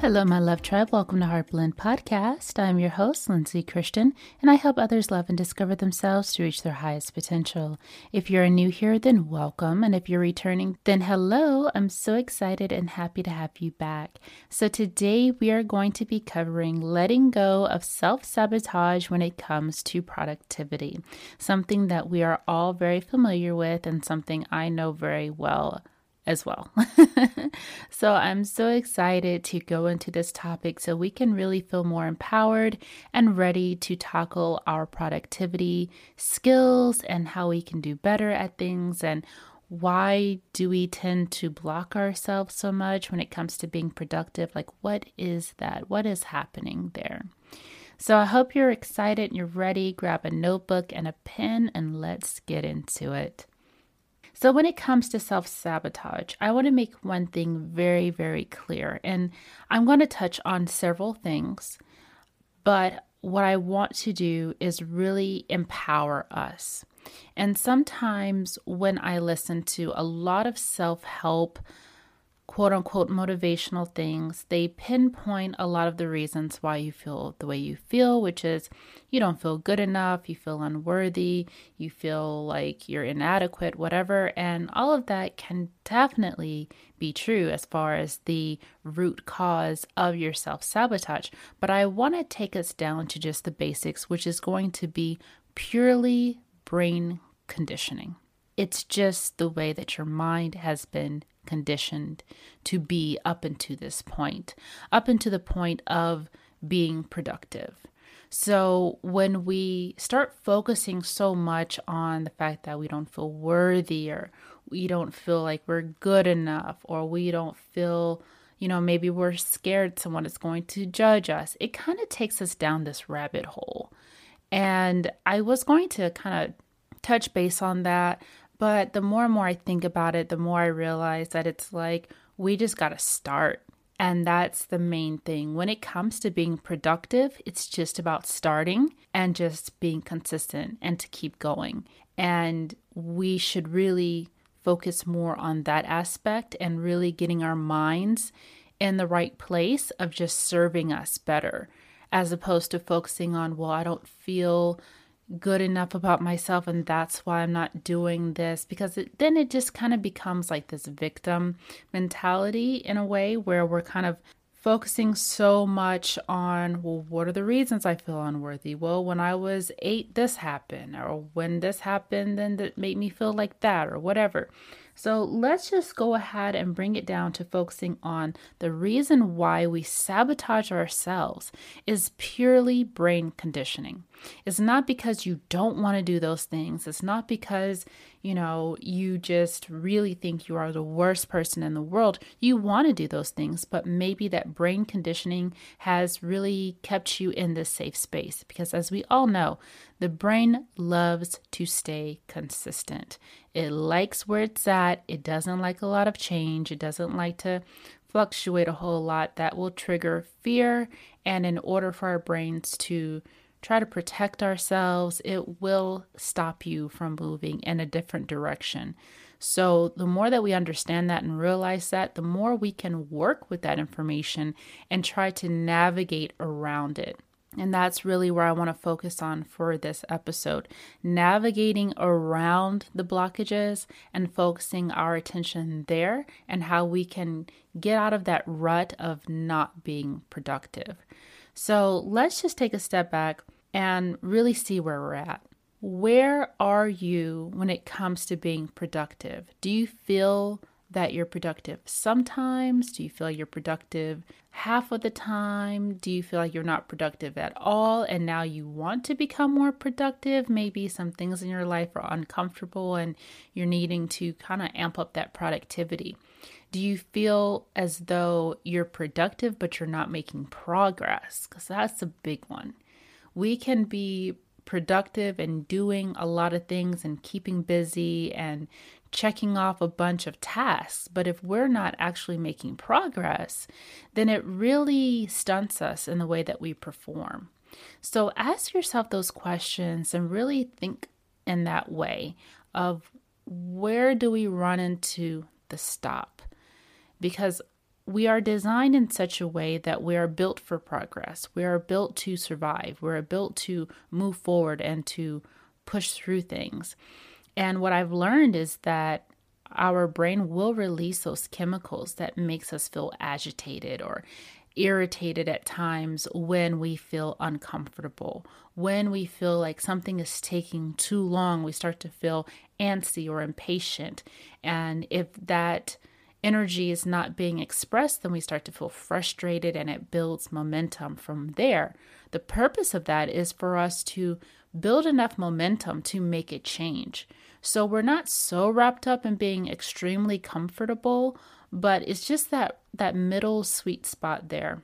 Hello, my love tribe. Welcome to Heartblend Podcast. I'm your host, Lindsay Christian, and I help others love and discover themselves to reach their highest potential. If you're new here, then welcome. And if you're returning, then hello. I'm so excited and happy to have you back. So, today we are going to be covering letting go of self sabotage when it comes to productivity, something that we are all very familiar with and something I know very well as well. so I'm so excited to go into this topic so we can really feel more empowered and ready to tackle our productivity skills and how we can do better at things and why do we tend to block ourselves so much when it comes to being productive? Like, what is that? What is happening there? So, I hope you're excited and you're ready. Grab a notebook and a pen and let's get into it. So, when it comes to self sabotage, I want to make one thing very, very clear. And I'm going to touch on several things, but what I want to do is really empower us. And sometimes when I listen to a lot of self help quote unquote motivational things, they pinpoint a lot of the reasons why you feel the way you feel, which is you don't feel good enough, you feel unworthy, you feel like you're inadequate, whatever. And all of that can definitely be true as far as the root cause of your self sabotage. But I want to take us down to just the basics, which is going to be purely brain conditioning. It's just the way that your mind has been conditioned to be up until this point, up until the point of being productive. So when we start focusing so much on the fact that we don't feel worthy or we don't feel like we're good enough or we don't feel, you know, maybe we're scared someone is going to judge us, it kind of takes us down this rabbit hole. And I was going to kind of touch base on that but the more and more I think about it, the more I realize that it's like we just got to start. And that's the main thing. When it comes to being productive, it's just about starting and just being consistent and to keep going. And we should really focus more on that aspect and really getting our minds in the right place of just serving us better, as opposed to focusing on, well, I don't feel good enough about myself and that's why I'm not doing this because it, then it just kind of becomes like this victim mentality in a way where we're kind of focusing so much on well what are the reasons I feel unworthy? Well when I was 8 this happened or when this happened then that made me feel like that or whatever so let's just go ahead and bring it down to focusing on the reason why we sabotage ourselves is purely brain conditioning. It's not because you don't want to do those things. It's not because, you know, you just really think you are the worst person in the world. You want to do those things, but maybe that brain conditioning has really kept you in this safe space because as we all know, the brain loves to stay consistent. It likes where it's at. It doesn't like a lot of change. It doesn't like to fluctuate a whole lot. That will trigger fear. And in order for our brains to try to protect ourselves, it will stop you from moving in a different direction. So, the more that we understand that and realize that, the more we can work with that information and try to navigate around it. And that's really where I want to focus on for this episode navigating around the blockages and focusing our attention there and how we can get out of that rut of not being productive. So let's just take a step back and really see where we're at. Where are you when it comes to being productive? Do you feel that you're productive sometimes? Do you feel you're productive half of the time? Do you feel like you're not productive at all and now you want to become more productive? Maybe some things in your life are uncomfortable and you're needing to kind of amp up that productivity. Do you feel as though you're productive but you're not making progress? Because that's a big one. We can be productive and doing a lot of things and keeping busy and checking off a bunch of tasks. But if we're not actually making progress, then it really stunts us in the way that we perform. So ask yourself those questions and really think in that way of where do we run into the stop? Because we are designed in such a way that we are built for progress. We are built to survive. We are built to move forward and to push through things. And what I've learned is that our brain will release those chemicals that makes us feel agitated or irritated at times when we feel uncomfortable. When we feel like something is taking too long, we start to feel antsy or impatient. And if that energy is not being expressed, then we start to feel frustrated and it builds momentum from there. The purpose of that is for us to build enough momentum to make a change. So we're not so wrapped up in being extremely comfortable, but it's just that that middle sweet spot there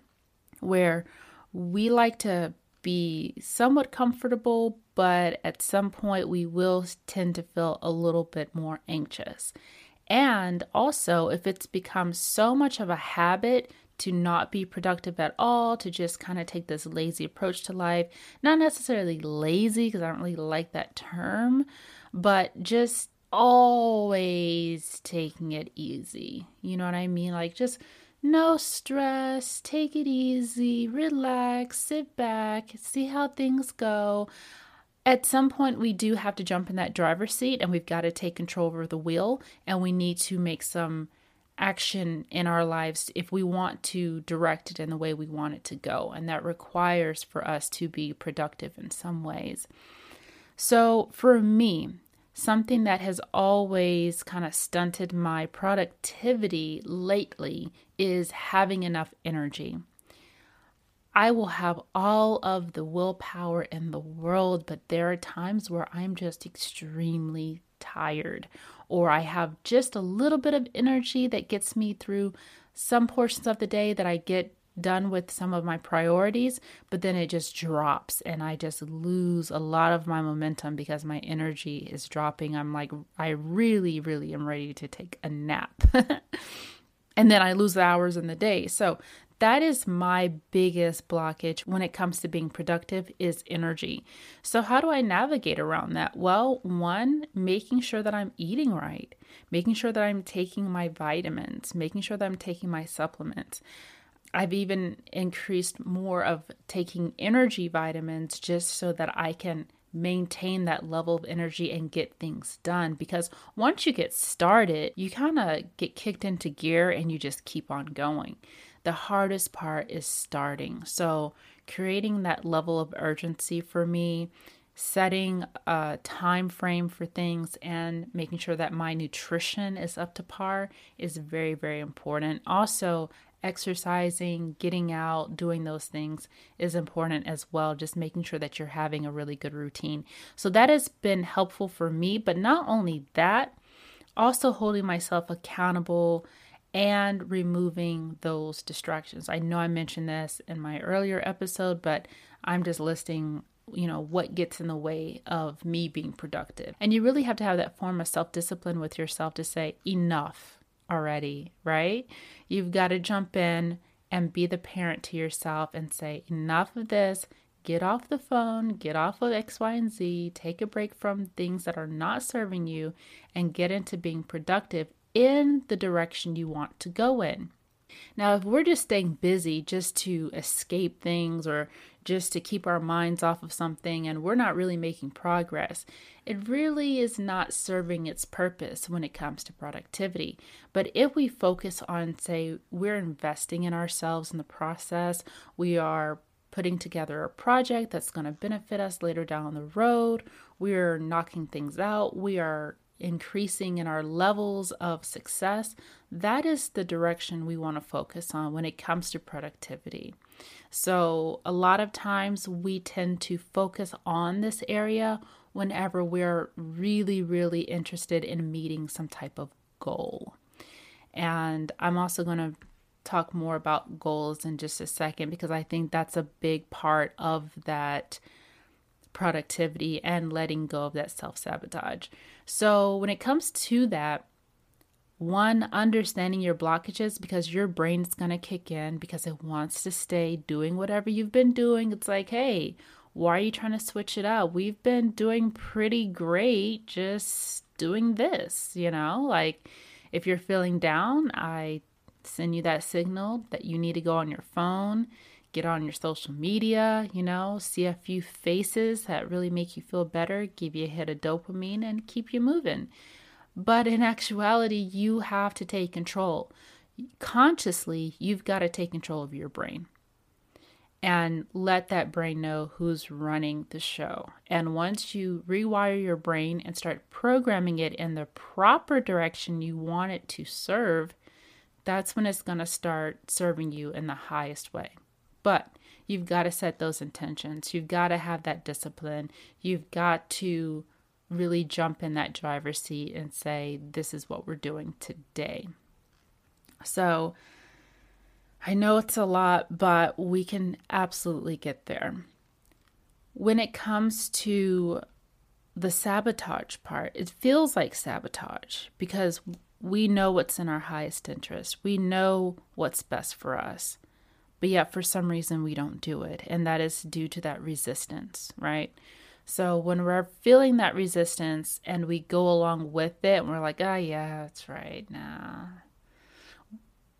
where we like to be somewhat comfortable, but at some point we will tend to feel a little bit more anxious. And also, if it's become so much of a habit to not be productive at all, to just kind of take this lazy approach to life, not necessarily lazy, because I don't really like that term, but just always taking it easy. You know what I mean? Like, just no stress, take it easy, relax, sit back, see how things go at some point we do have to jump in that driver's seat and we've got to take control over the wheel and we need to make some action in our lives if we want to direct it in the way we want it to go and that requires for us to be productive in some ways. So for me something that has always kind of stunted my productivity lately is having enough energy I will have all of the willpower in the world, but there are times where I'm just extremely tired, or I have just a little bit of energy that gets me through some portions of the day that I get done with some of my priorities, but then it just drops and I just lose a lot of my momentum because my energy is dropping. I'm like, I really, really am ready to take a nap. and then I lose the hours in the day. So that is my biggest blockage when it comes to being productive is energy. So how do I navigate around that? Well, one, making sure that I'm eating right, making sure that I'm taking my vitamins, making sure that I'm taking my supplements. I've even increased more of taking energy vitamins just so that I can maintain that level of energy and get things done because once you get started, you kind of get kicked into gear and you just keep on going the hardest part is starting. So, creating that level of urgency for me, setting a time frame for things and making sure that my nutrition is up to par is very very important. Also, exercising, getting out, doing those things is important as well. Just making sure that you're having a really good routine. So that has been helpful for me, but not only that, also holding myself accountable and removing those distractions. I know I mentioned this in my earlier episode, but I'm just listing, you know, what gets in the way of me being productive. And you really have to have that form of self discipline with yourself to say, enough already, right? You've got to jump in and be the parent to yourself and say, enough of this. Get off the phone, get off of X, Y, and Z, take a break from things that are not serving you, and get into being productive in the direction you want to go in. Now, if we're just staying busy just to escape things or just to keep our minds off of something and we're not really making progress, it really is not serving its purpose when it comes to productivity. But if we focus on, say, we're investing in ourselves in the process, we are putting together a project that's going to benefit us later down the road, we're knocking things out, we are increasing in our levels of success, that is the direction we want to focus on when it comes to productivity. So, a lot of times we tend to focus on this area whenever we're really, really interested in meeting some type of goal. And I'm also going to talk more about goals in just a second because I think that's a big part of that productivity and letting go of that self sabotage. So, when it comes to that, one, understanding your blockages because your brain is going to kick in because it wants to stay doing whatever you've been doing. It's like, hey, why are you trying to switch it up? We've been doing pretty great just doing this, you know? Like, if you're feeling down, I send you that signal that you need to go on your phone, get on your social media, you know, see a few faces that really make you feel better, give you a hit of dopamine, and keep you moving. But in actuality, you have to take control. Consciously, you've got to take control of your brain and let that brain know who's running the show. And once you rewire your brain and start programming it in the proper direction you want it to serve, that's when it's going to start serving you in the highest way. But you've got to set those intentions. You've got to have that discipline. You've got to really jump in that driver's seat and say, this is what we're doing today. So I know it's a lot, but we can absolutely get there. When it comes to the sabotage part, it feels like sabotage because we know what's in our highest interest. We know what's best for us. But yet, for some reason, we don't do it. And that is due to that resistance, right? So when we're feeling that resistance and we go along with it and we're like, oh, yeah, that's right. Nah.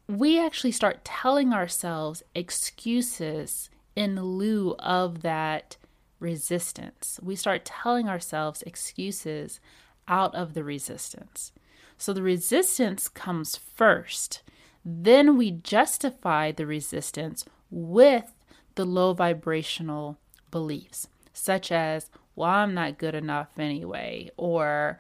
We actually start telling ourselves excuses in lieu of that resistance. We start telling ourselves excuses out of the resistance. So the resistance comes first. Then we justify the resistance with the low vibrational beliefs such as, well, I'm not good enough anyway, or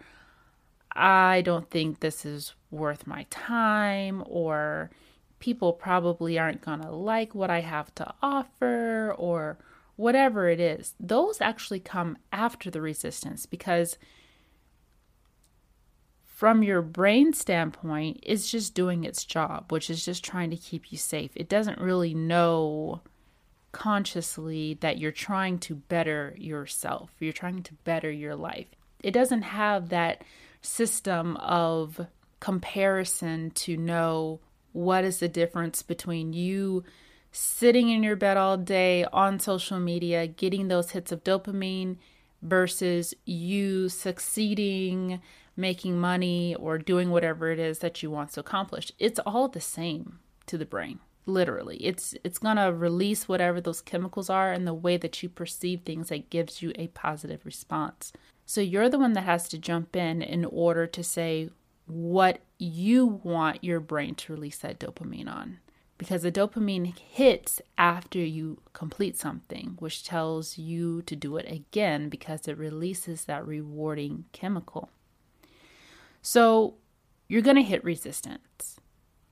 I don't think this is worth my time, or people probably aren't going to like what I have to offer, or whatever it is. Those actually come after the resistance because from your brain standpoint, it's just doing its job, which is just trying to keep you safe. It doesn't really know consciously that you're trying to better yourself, you're trying to better your life. It doesn't have that system of comparison to know what is the difference between you sitting in your bed all day on social media, getting those hits of dopamine versus you succeeding, making money, or doing whatever it is that you want to accomplish. It's all the same to the brain literally. It's it's going to release whatever those chemicals are and the way that you perceive things that gives you a positive response. So you're the one that has to jump in in order to say what you want your brain to release that dopamine on. Because the dopamine hits after you complete something which tells you to do it again because it releases that rewarding chemical so you're going to hit resistance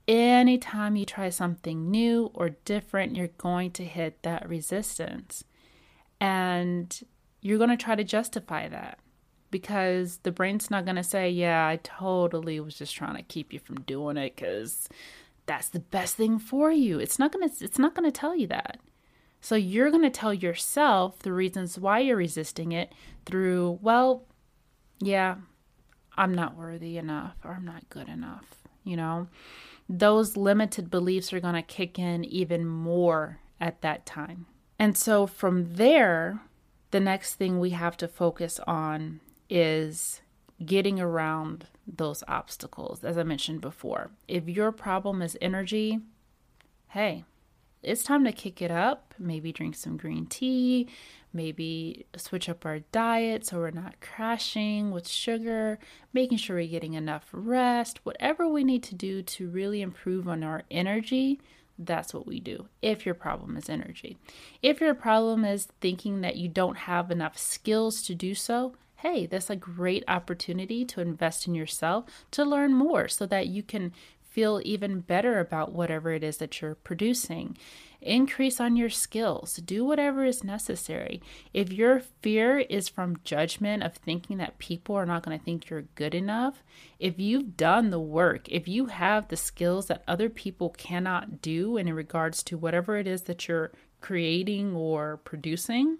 anytime you try something new or different, you're going to hit that resistance. And you're going to try to justify that because the brain's not going to say, Yeah, I totally was just trying to keep you from doing it because that's the best thing for you. It's not going to, it's not going to tell you that. So you're going to tell yourself the reasons why you're resisting it through, well, yeah, I'm not worthy enough or I'm not good enough, you know? those limited beliefs are going to kick in even more at that time. And so from there, the next thing we have to focus on is getting around those obstacles, as I mentioned before. If your problem is energy, hey, it's time to kick it up. Maybe drink some green tea, maybe switch up our diet so we're not crashing with sugar, making sure we're getting enough rest, whatever we need to do to really improve on our energy. That's what we do if your problem is energy. If your problem is thinking that you don't have enough skills to do so, hey, that's a great opportunity to invest in yourself to learn more so that you can feel even better about whatever it is that you're producing. Increase on your skills. Do whatever is necessary. If your fear is from judgment of thinking that people are not going to think you're good enough, if you've done the work, if you have the skills that other people cannot do in regards to whatever it is that you're creating or producing,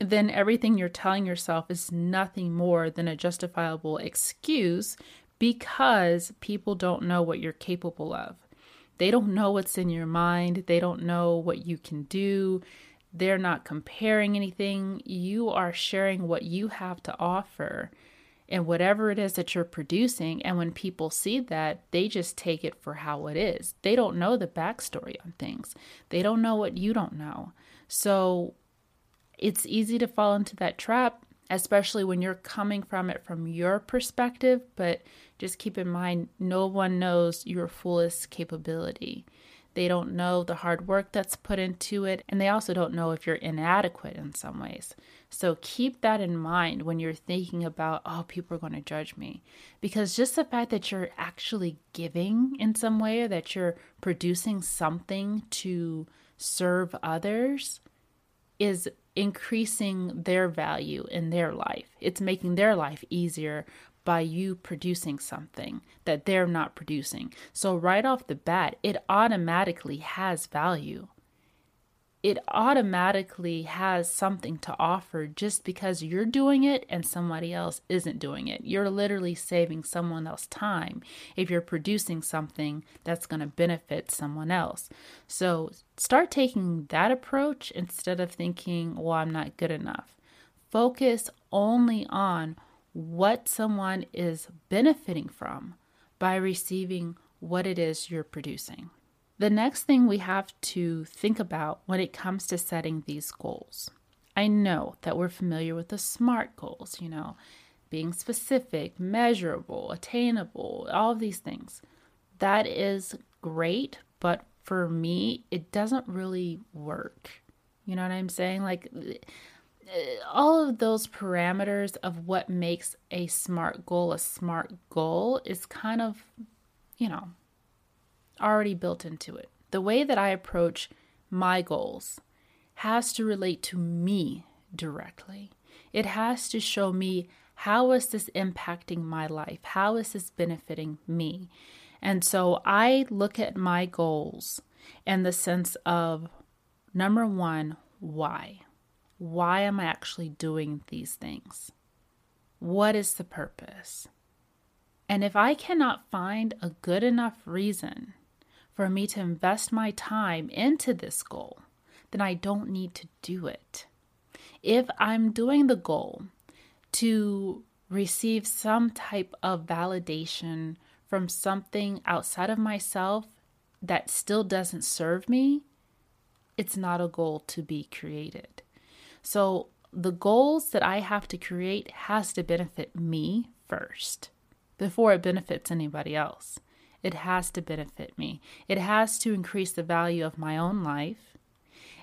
then everything you're telling yourself is nothing more than a justifiable excuse because people don't know what you're capable of. They don't know what's in your mind, they don't know what you can do. They're not comparing anything. You are sharing what you have to offer and whatever it is that you're producing. And when people see that, they just take it for how it is. They don't know the backstory on things, they don't know what you don't know. So it's easy to fall into that trap, especially when you're coming from it from your perspective. But just keep in mind, no one knows your fullest capability. They don't know the hard work that's put into it, and they also don't know if you're inadequate in some ways. So keep that in mind when you're thinking about, oh, people are going to judge me. Because just the fact that you're actually giving in some way, or that you're producing something to serve others, is increasing their value in their life. It's making their life easier by you producing something that they're not producing. So, right off the bat, it automatically has value. It automatically has something to offer just because you're doing it and somebody else isn't doing it. You're literally saving someone else time if you're producing something that's going to benefit someone else. So, start taking that approach instead of thinking, well, I'm not good enough. Focus only on what someone is benefiting from by receiving what it is you're producing. The next thing we have to think about when it comes to setting these goals. I know that we're familiar with the SMART goals, you know, being specific, measurable, attainable, all of these things. That is great, but for me, it doesn't really work. You know what I'm saying? Like, uh, all of those parameters of what makes a smart goal a smart goal is kind of, you know, already built into it. The way that I approach my goals has to relate to me directly. It has to show me how is this impacting my life? How is this benefiting me? And so I look at my goals in the sense of number one, why? Why am I actually doing these things? What is the purpose? And if I cannot find a good enough reason for me to invest my time into this goal, then I don't need to do it. If I'm doing the goal to receive some type of validation from something outside of myself that still doesn't serve me, it's not a goal to be created. So the goals that I have to create has to benefit me first before it benefits anybody else. It has to benefit me. It has to increase the value of my own life.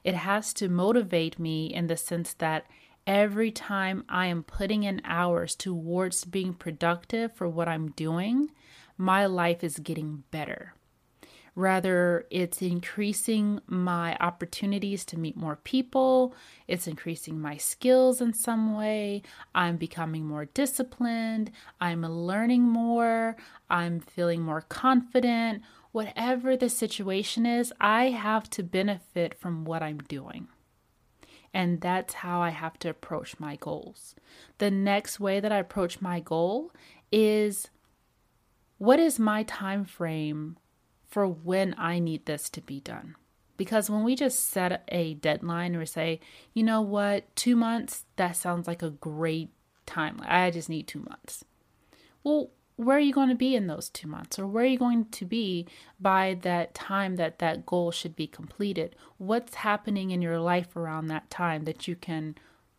It has to motivate me in the sense that every time I am putting in hours towards being productive for what I'm doing, my life is getting better. Rather, it's increasing my opportunities to meet more people, it's increasing my skills in some way. I'm becoming more disciplined, I'm learning more, I'm feeling more confident. Whatever the situation is, I have to benefit from what I'm doing. And that's how I have to approach my goals. The next way that I approach my goal is what is my time frame for when I need this to be done. Because when we just set a deadline or say, you know what, two months, that sounds like a great time. I just need two months. Well, where are you going to be in those two months? Or where are you going to be by that time that that goal should be completed? What's happening in your life around that time that you can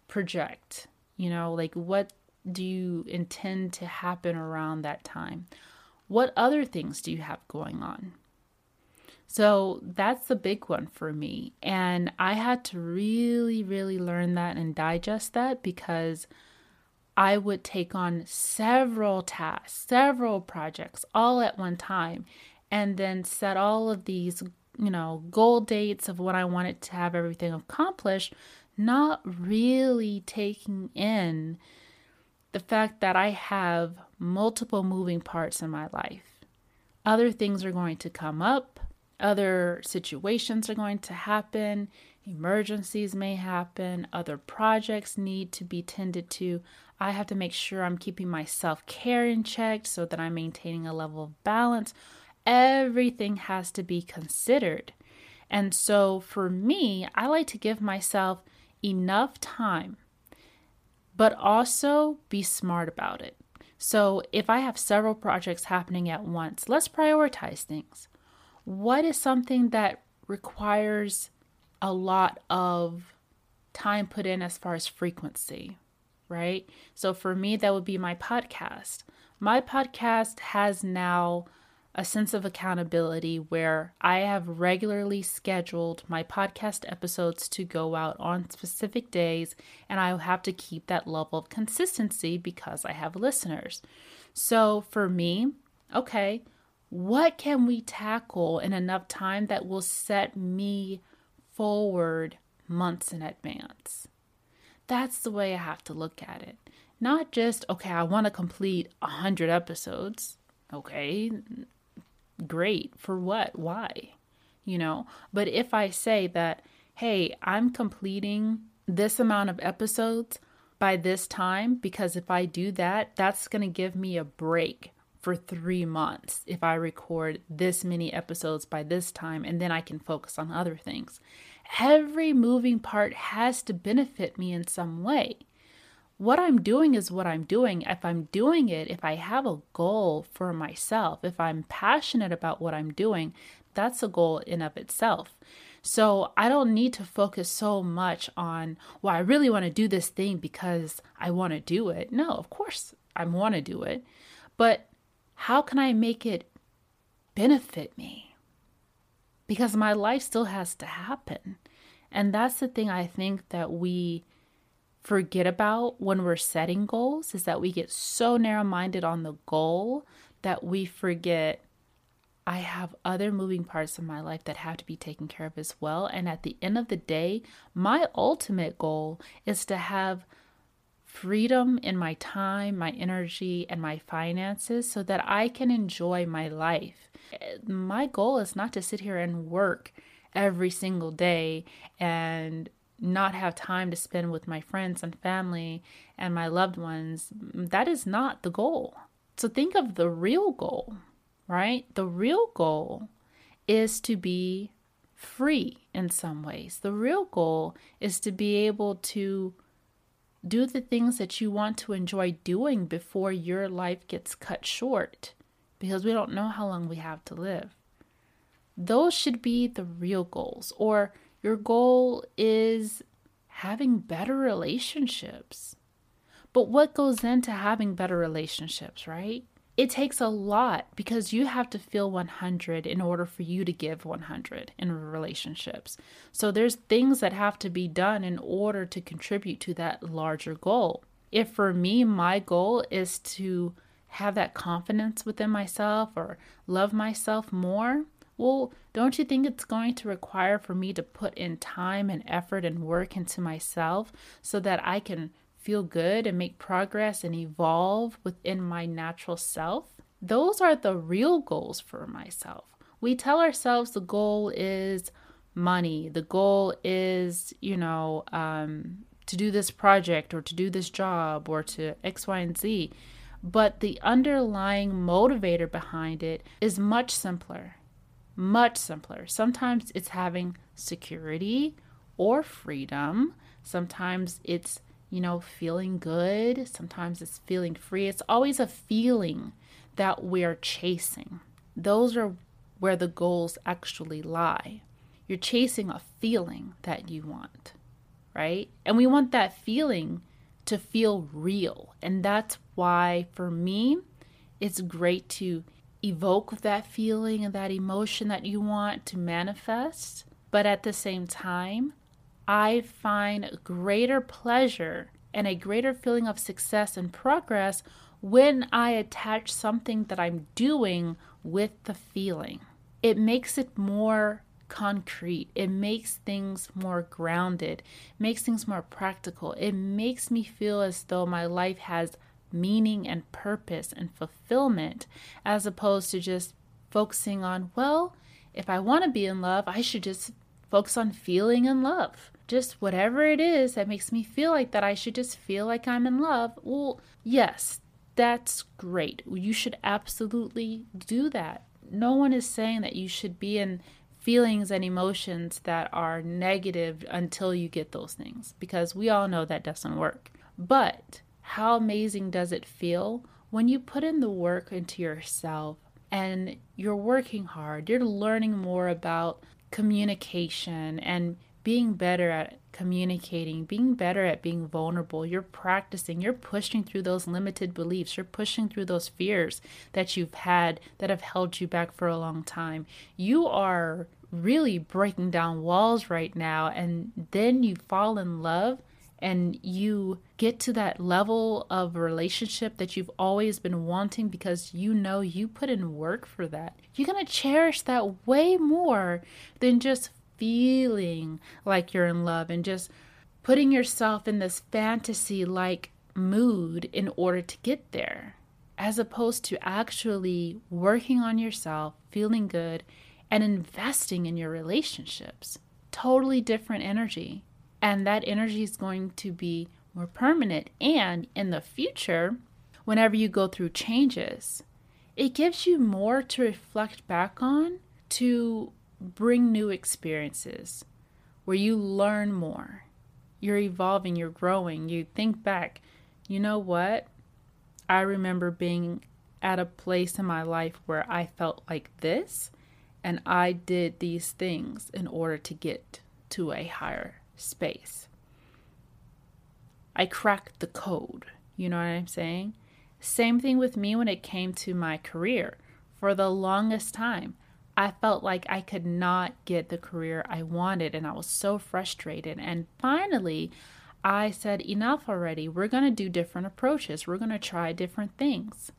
project? You know, like what do you intend to happen around that time? What other things do you have going on? So that's the big one for me. And I had to really, really learn that and digest that because I would take on several tasks, several projects all at one time, and then set all of these, you know, goal dates of when I wanted to have everything accomplished, not really taking in the fact that I have multiple moving parts in my life. Other things are going to come up, other situations are going to happen, emergencies may happen, other projects need to be tended to. I have to make sure I'm keeping my self care in check so that I'm maintaining a level of balance. Everything has to be considered. And so for me, I like to give myself enough time, but also be smart about it. So if I have several projects happening at once, let's prioritize things. What is something that requires a lot of time put in as far as frequency, right? So for me, that would be my podcast. My podcast has now a sense of accountability where I have regularly scheduled my podcast episodes to go out on specific days, and I have to keep that level of consistency because I have listeners. So for me, okay, what can we tackle in enough time that will set me forward months in advance? That's the way I have to look at it. Not just, okay, I want to complete 100 episodes. Okay, great. For what? Why? You know, but if I say that, hey, I'm completing this amount of episodes by this time, because if I do that, that's going to give me a break for three months if I record this many episodes by this time, and then I can focus on other things. Every moving part has to benefit me in some way what I'm doing is what I'm doing. If I'm doing it, if I have a goal for myself, if I'm passionate about what I'm doing, that's a goal in of itself. So I don't need to focus so much on, well, I really want to do this thing because I want to do it. No, of course I want to do it. But how can I make it benefit me? Because my life still has to happen. And that's the thing I think that we forget about when we're setting goals is that we get so narrow minded on the goal that we forget I have other moving parts of my life that have to be taken care of as well. And at the end of the day, my ultimate goal is to have freedom in my time, my energy, and my finances so that I can enjoy my life. My goal is not to sit here and work every single day and not have time to spend with my friends and family and my loved ones, that is not the goal. So think of the real goal, right? The real goal is to be free in some ways. The real goal is to be able to do the things that you want to enjoy doing before your life gets cut short because we don't know how long we have to live. Those should be the real goals or your goal is having better relationships. But what goes into having better relationships, right? It takes a lot because you have to feel 100 in order for you to give 100 in relationships. So there's things that have to be done in order to contribute to that larger goal. If for me, my goal is to have that confidence within myself or love myself more, well, don't you think it's going to require for me to put in time and effort and work into myself so that I can feel good and make progress and evolve within my natural self? Those are the real goals for myself. We tell ourselves the goal is money, the goal is, you know, um, to do this project or to do this job or to X, Y, and Z. But the underlying motivator behind it is much simpler much simpler. Sometimes it's having security or freedom. Sometimes it's, you know, feeling good. Sometimes it's feeling free. It's always a feeling that we're chasing. Those are where the goals actually lie. You're chasing a feeling that you want, right? And we want that feeling to feel real. And that's why, for me, it's great to evoke that feeling and that emotion that you want to manifest. But at the same time, I find greater pleasure and a greater feeling of success and progress when I attach something that I'm doing with the feeling. It makes it more concrete. It makes things more grounded, makes things more practical. It makes me feel as though my life has meaning and purpose and fulfillment as opposed to just focusing on, well, if I want to be in love, I should just focus on feeling in love. Just whatever it is that makes me feel like that, I should just feel like I'm in love. Well, yes, that's great. You should absolutely do that. No one is saying that you should be in feelings and emotions that are negative until you get those things because we all know that doesn't work. But how amazing does it feel when you put in the work into yourself and you're working hard, you're learning more about communication and being better at communicating, being better at being vulnerable. You're practicing, you're pushing through those limited beliefs, you're pushing through those fears that you've had that have held you back for a long time. You are really breaking down walls right now, and then you fall in love and you get to that level of relationship that you've always been wanting because you know you put in work for that, you're going to cherish that way more than just feeling like you're in love and just putting yourself in this fantasy like mood in order to get there, as opposed to actually working on yourself, feeling good, and investing in your relationships. Totally different energy. And that energy is going to be more permanent. And in the future, whenever you go through changes, it gives you more to reflect back on to bring new experiences where you learn more. You're evolving, you're growing. You think back, you know what? I remember being at a place in my life where I felt like this, and I did these things in order to get to a higher space. I cracked the code. You know what I'm saying? Same thing with me when it came to my career. For the longest time, I felt like I could not get the career I wanted, and I was so frustrated. And finally, I said, Enough already. We're going to do different approaches, we're going to try different things.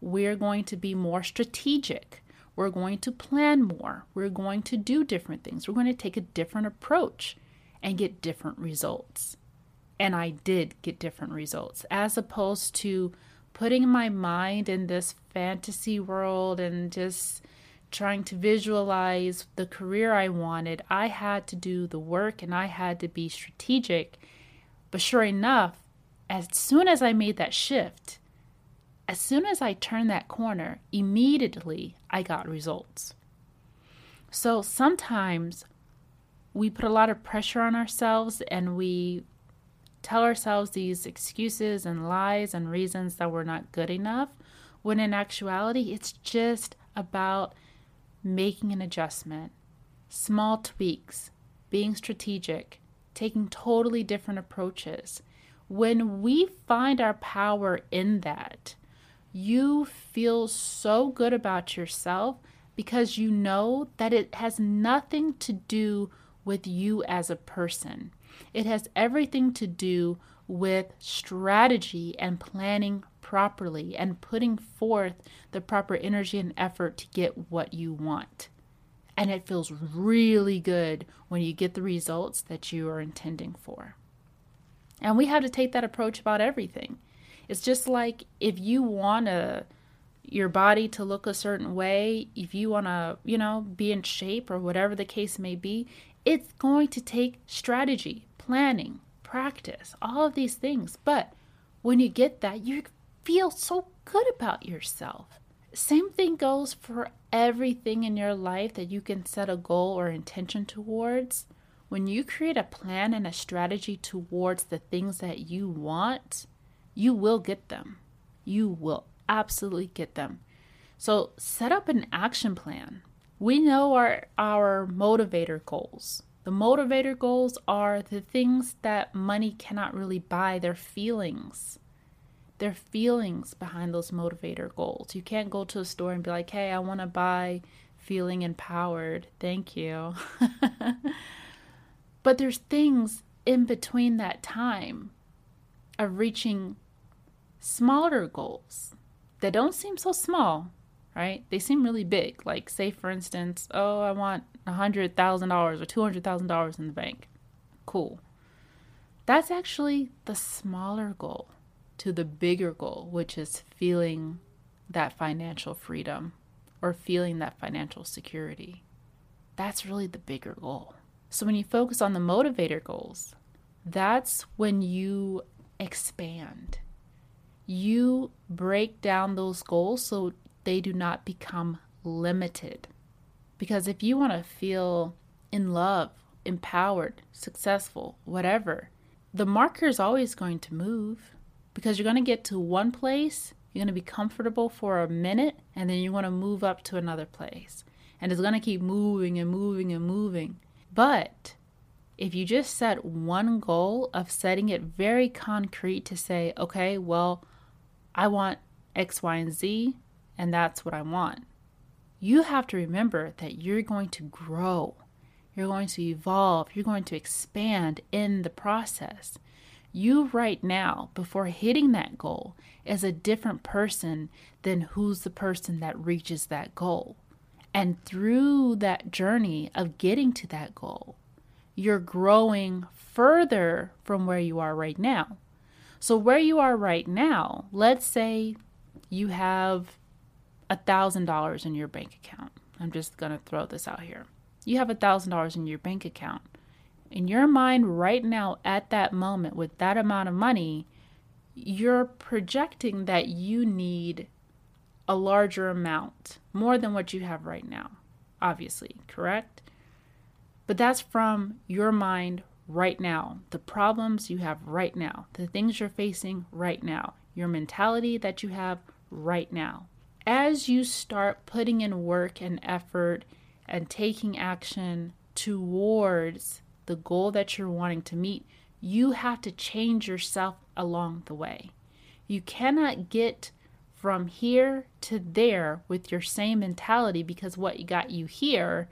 We're going to be more strategic. We're going to plan more. We're going to do different things. We're going to take a different approach and get different results. And I did get different results as opposed to putting my mind in this fantasy world and just trying to visualize the career I wanted, I had to do the work and I had to be strategic. But sure enough, as soon as I made that shift, as soon as I turned that corner, immediately I got results. So sometimes we put a lot of pressure on ourselves and we tell ourselves these excuses and lies and reasons that we're not good enough, when in actuality, it's just about making an adjustment, small tweaks, being strategic, taking totally different approaches. When we find our power in that, you feel so good about yourself because you know that it has nothing to do with you as a person. It has everything to do with strategy and planning properly and putting forth the proper energy and effort to get what you want. And it feels really good when you get the results that you are intending for. And we have to take that approach about everything. It's just like if you want to your body to look a certain way, if you want to, you know, be in shape or whatever the case may be, it's going to take strategy, planning, practice, all of these things. But when you get that, you feel so good about yourself. Same thing goes for everything in your life that you can set a goal or intention towards. When you create a plan and a strategy towards the things that you want, you will get them. You will absolutely get them. So set up an action plan. We know our our motivator goals. The motivator goals are the things that money cannot really buy, they're feelings their feelings behind those motivator goals. You can't go to a store and be like, hey, I want to buy feeling empowered. Thank you. but there's things in between that time of reaching smaller goals that don't seem so small, right? They seem really big. Like, say, for instance, oh, I want $100,000 or $200,000 in the bank. Cool. That's actually the smaller goal to the bigger goal, which is feeling that financial freedom or feeling that financial security. That's really the bigger goal. So when you focus on the motivator goals, that's when you expand. You break down those goals so they do not become limited. Because if you want to feel in love, empowered, successful, whatever, the marker is always going to move because you're going to get to one place, you're going to be comfortable for a minute, and then you're going to move up to another place. And it's going to keep moving and moving and moving. But if you just set one goal of setting it very concrete to say, okay, well, I want X, Y, and Z, and that's what I want, you have to remember that you're going to grow, you're going to evolve, you're going to expand in the process. You, right now, before hitting that goal, is a different person than who's the person that reaches that goal. And through that journey of getting to that goal, you're growing further from where you are right now. So, where you are right now, let's say you have a $1,000 in your bank account. I'm just going to throw this out here. You have a $1,000 in your bank account. In your mind, right now, at that moment, with that amount of money, you're projecting that you need a larger amount, more than what you have right now, obviously, correct? But that's from your mind right now, the problems you have right now, the things you're facing right now, your mentality that you have right now. As you start putting in work and effort and taking action towards the goal that you're wanting to meet, you have to change yourself along the way. You cannot get from here to there with your same mentality because what got you here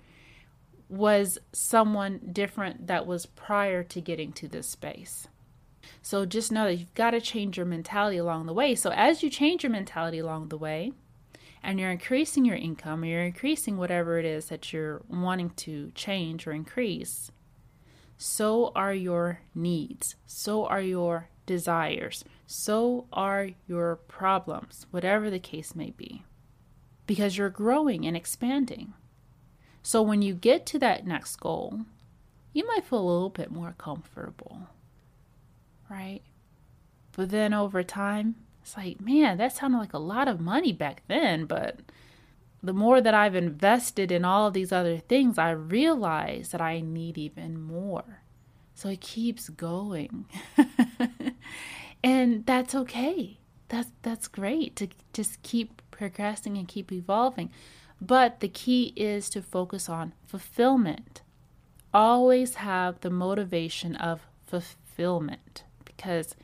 was someone different that was prior to getting to this space. So just know that you've got to change your mentality along the way. So as you change your mentality along the way, and you're increasing your income, or you're increasing whatever it is that you're wanting to change or increase, so are your needs, so are your desires, so are your problems, whatever the case may be, because you're growing and expanding. So when you get to that next goal, you might feel a little bit more comfortable, right? But then over time, it's like, man, that sounded like a lot of money back then, but the more that I've invested in all of these other things, I realize that I need even more. So it keeps going. and that's okay. That's that's great to just keep progressing and keep evolving. But the key is to focus on fulfillment. Always have the motivation of fulfillment because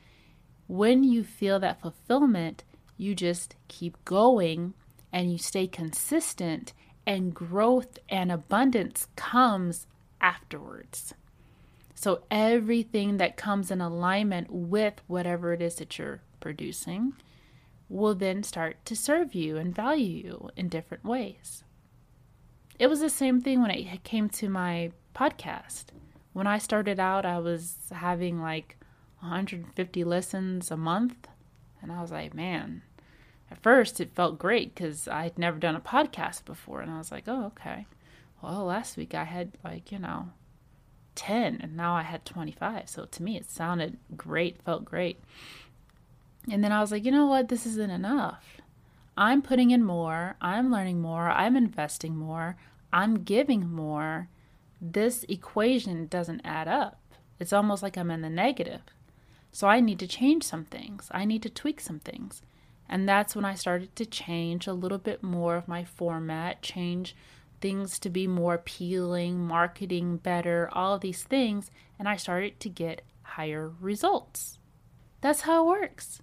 when you feel that fulfillment, you just keep going and you stay consistent, and growth and abundance comes afterwards. So, everything that comes in alignment with whatever it is that you're producing will then start to serve you and value you in different ways. It was the same thing when it came to my podcast. When I started out, I was having like 150 listens a month. And I was like, man, at first it felt great because I'd never done a podcast before. And I was like, oh, okay. Well, last week I had like, you know, 10 and now I had 25. So to me, it sounded great, felt great. And then I was like, you know what? This isn't enough. I'm putting in more. I'm learning more. I'm investing more. I'm giving more. This equation doesn't add up. It's almost like I'm in the negative. So I need to change some things. I need to tweak some things. And that's when I started to change a little bit more of my format, change things to be more appealing, marketing better, all of these things. And I started to get higher results. That's how it works.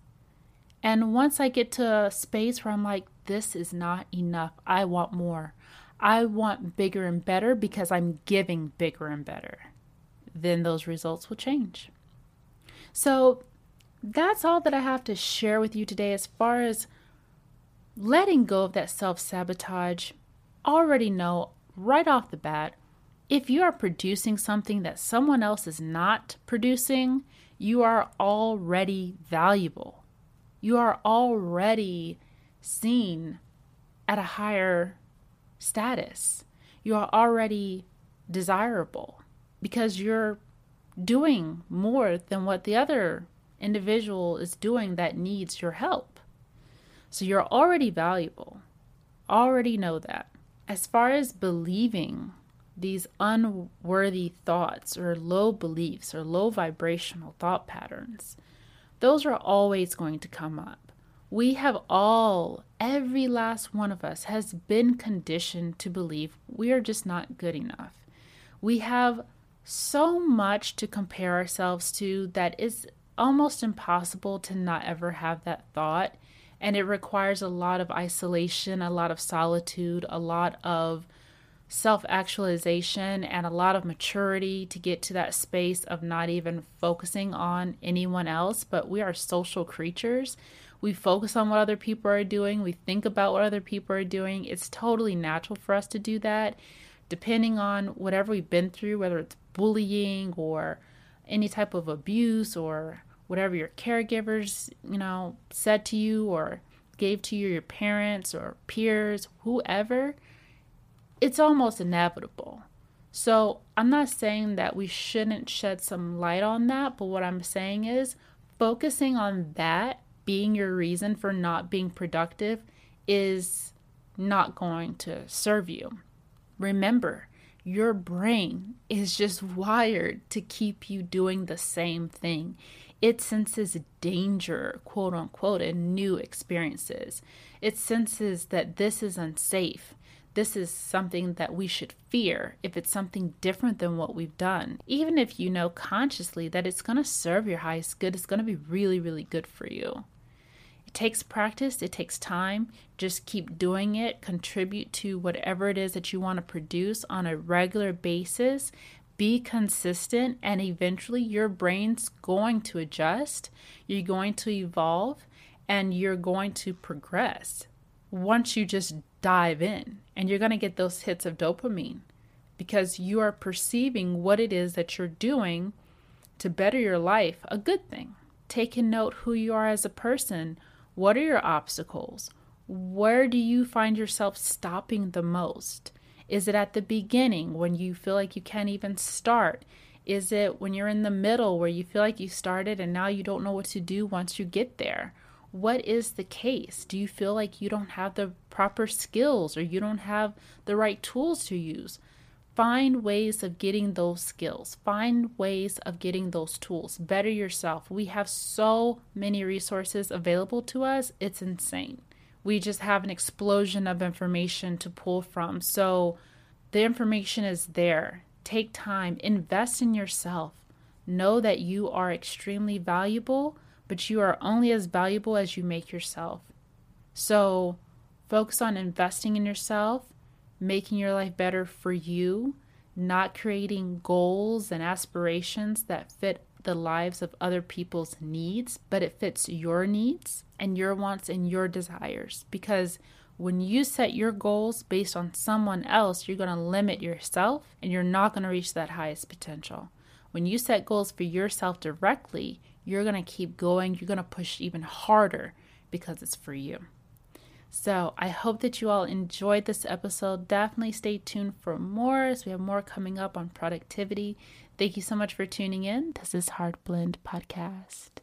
And once I get to a space where I'm like, this is not enough, I want more. I want bigger and better because I'm giving bigger and better. Then those results will change. So that's all that I have to share with you today as far as letting go of that self sabotage. Already know right off the bat if you are producing something that someone else is not producing, you are already valuable. You are already seen at a higher status. You are already desirable because you're doing more than what the other individual is doing that needs your help. So you're already valuable. Already know that. As far as believing these unworthy thoughts or low beliefs or low vibrational thought patterns, those are always going to come up. We have all, every last one of us, has been conditioned to believe we are just not good enough. We have so much to compare ourselves to that it's almost impossible to not ever have that thought. And it requires a lot of isolation, a lot of solitude, a lot of self actualization, and a lot of maturity to get to that space of not even focusing on anyone else. But we are social creatures. We focus on what other people are doing, we think about what other people are doing. It's totally natural for us to do that, depending on whatever we've been through, whether it's bullying or any type of abuse or whatever your caregivers, you know, said to you or gave to you, your parents or peers, whoever, it's almost inevitable. So I'm not saying that we shouldn't shed some light on that, but what I'm saying is focusing on that being your reason for not being productive is not going to serve you. Remember, your brain is just wired to keep you doing the same thing. It senses danger, quote unquote, in new experiences. It senses that this is unsafe. This is something that we should fear if it's something different than what we've done. Even if you know consciously that it's going to serve your highest good, it's going to be really, really good for you. Takes practice, it takes time. Just keep doing it, contribute to whatever it is that you want to produce on a regular basis be consistent and eventually your brain's going to adjust, you're going to evolve, and you're going to progress once you just dive in. And you're going to get those hits of dopamine because you are perceiving what it is that you're doing to better your life a good thing. Take a note who you are as a person. What are your obstacles? Where do you find yourself stopping the most? Is it at the beginning when you feel like you can't even start? Is it when you're in the middle where you feel like you started and now you don't know what to do once you get there? What is the case? Do you feel like you don't have the proper skills or you don't have the right tools to use? Find ways of getting those skills. Find ways of getting those tools. Better yourself. We have so many resources available to us, it's insane we just have an explosion of information to pull from. So the information is there. Take time, invest in yourself. Know that you are extremely valuable, but you are only as valuable as you make yourself. So focus on investing in yourself, making your life better for you, not creating goals and aspirations that fit the lives of other people's needs, but it fits your needs and your wants and your desires. Because when you set your goals based on someone else, you're going to limit yourself and you're not going to reach that highest potential. When you set goals for yourself directly, you're going to keep going, you're going to push even harder because it's for you. So, I hope that you all enjoyed this episode. Definitely stay tuned for more as we have more coming up on productivity. Thank you so much for tuning in. This is Heart Blend Podcast.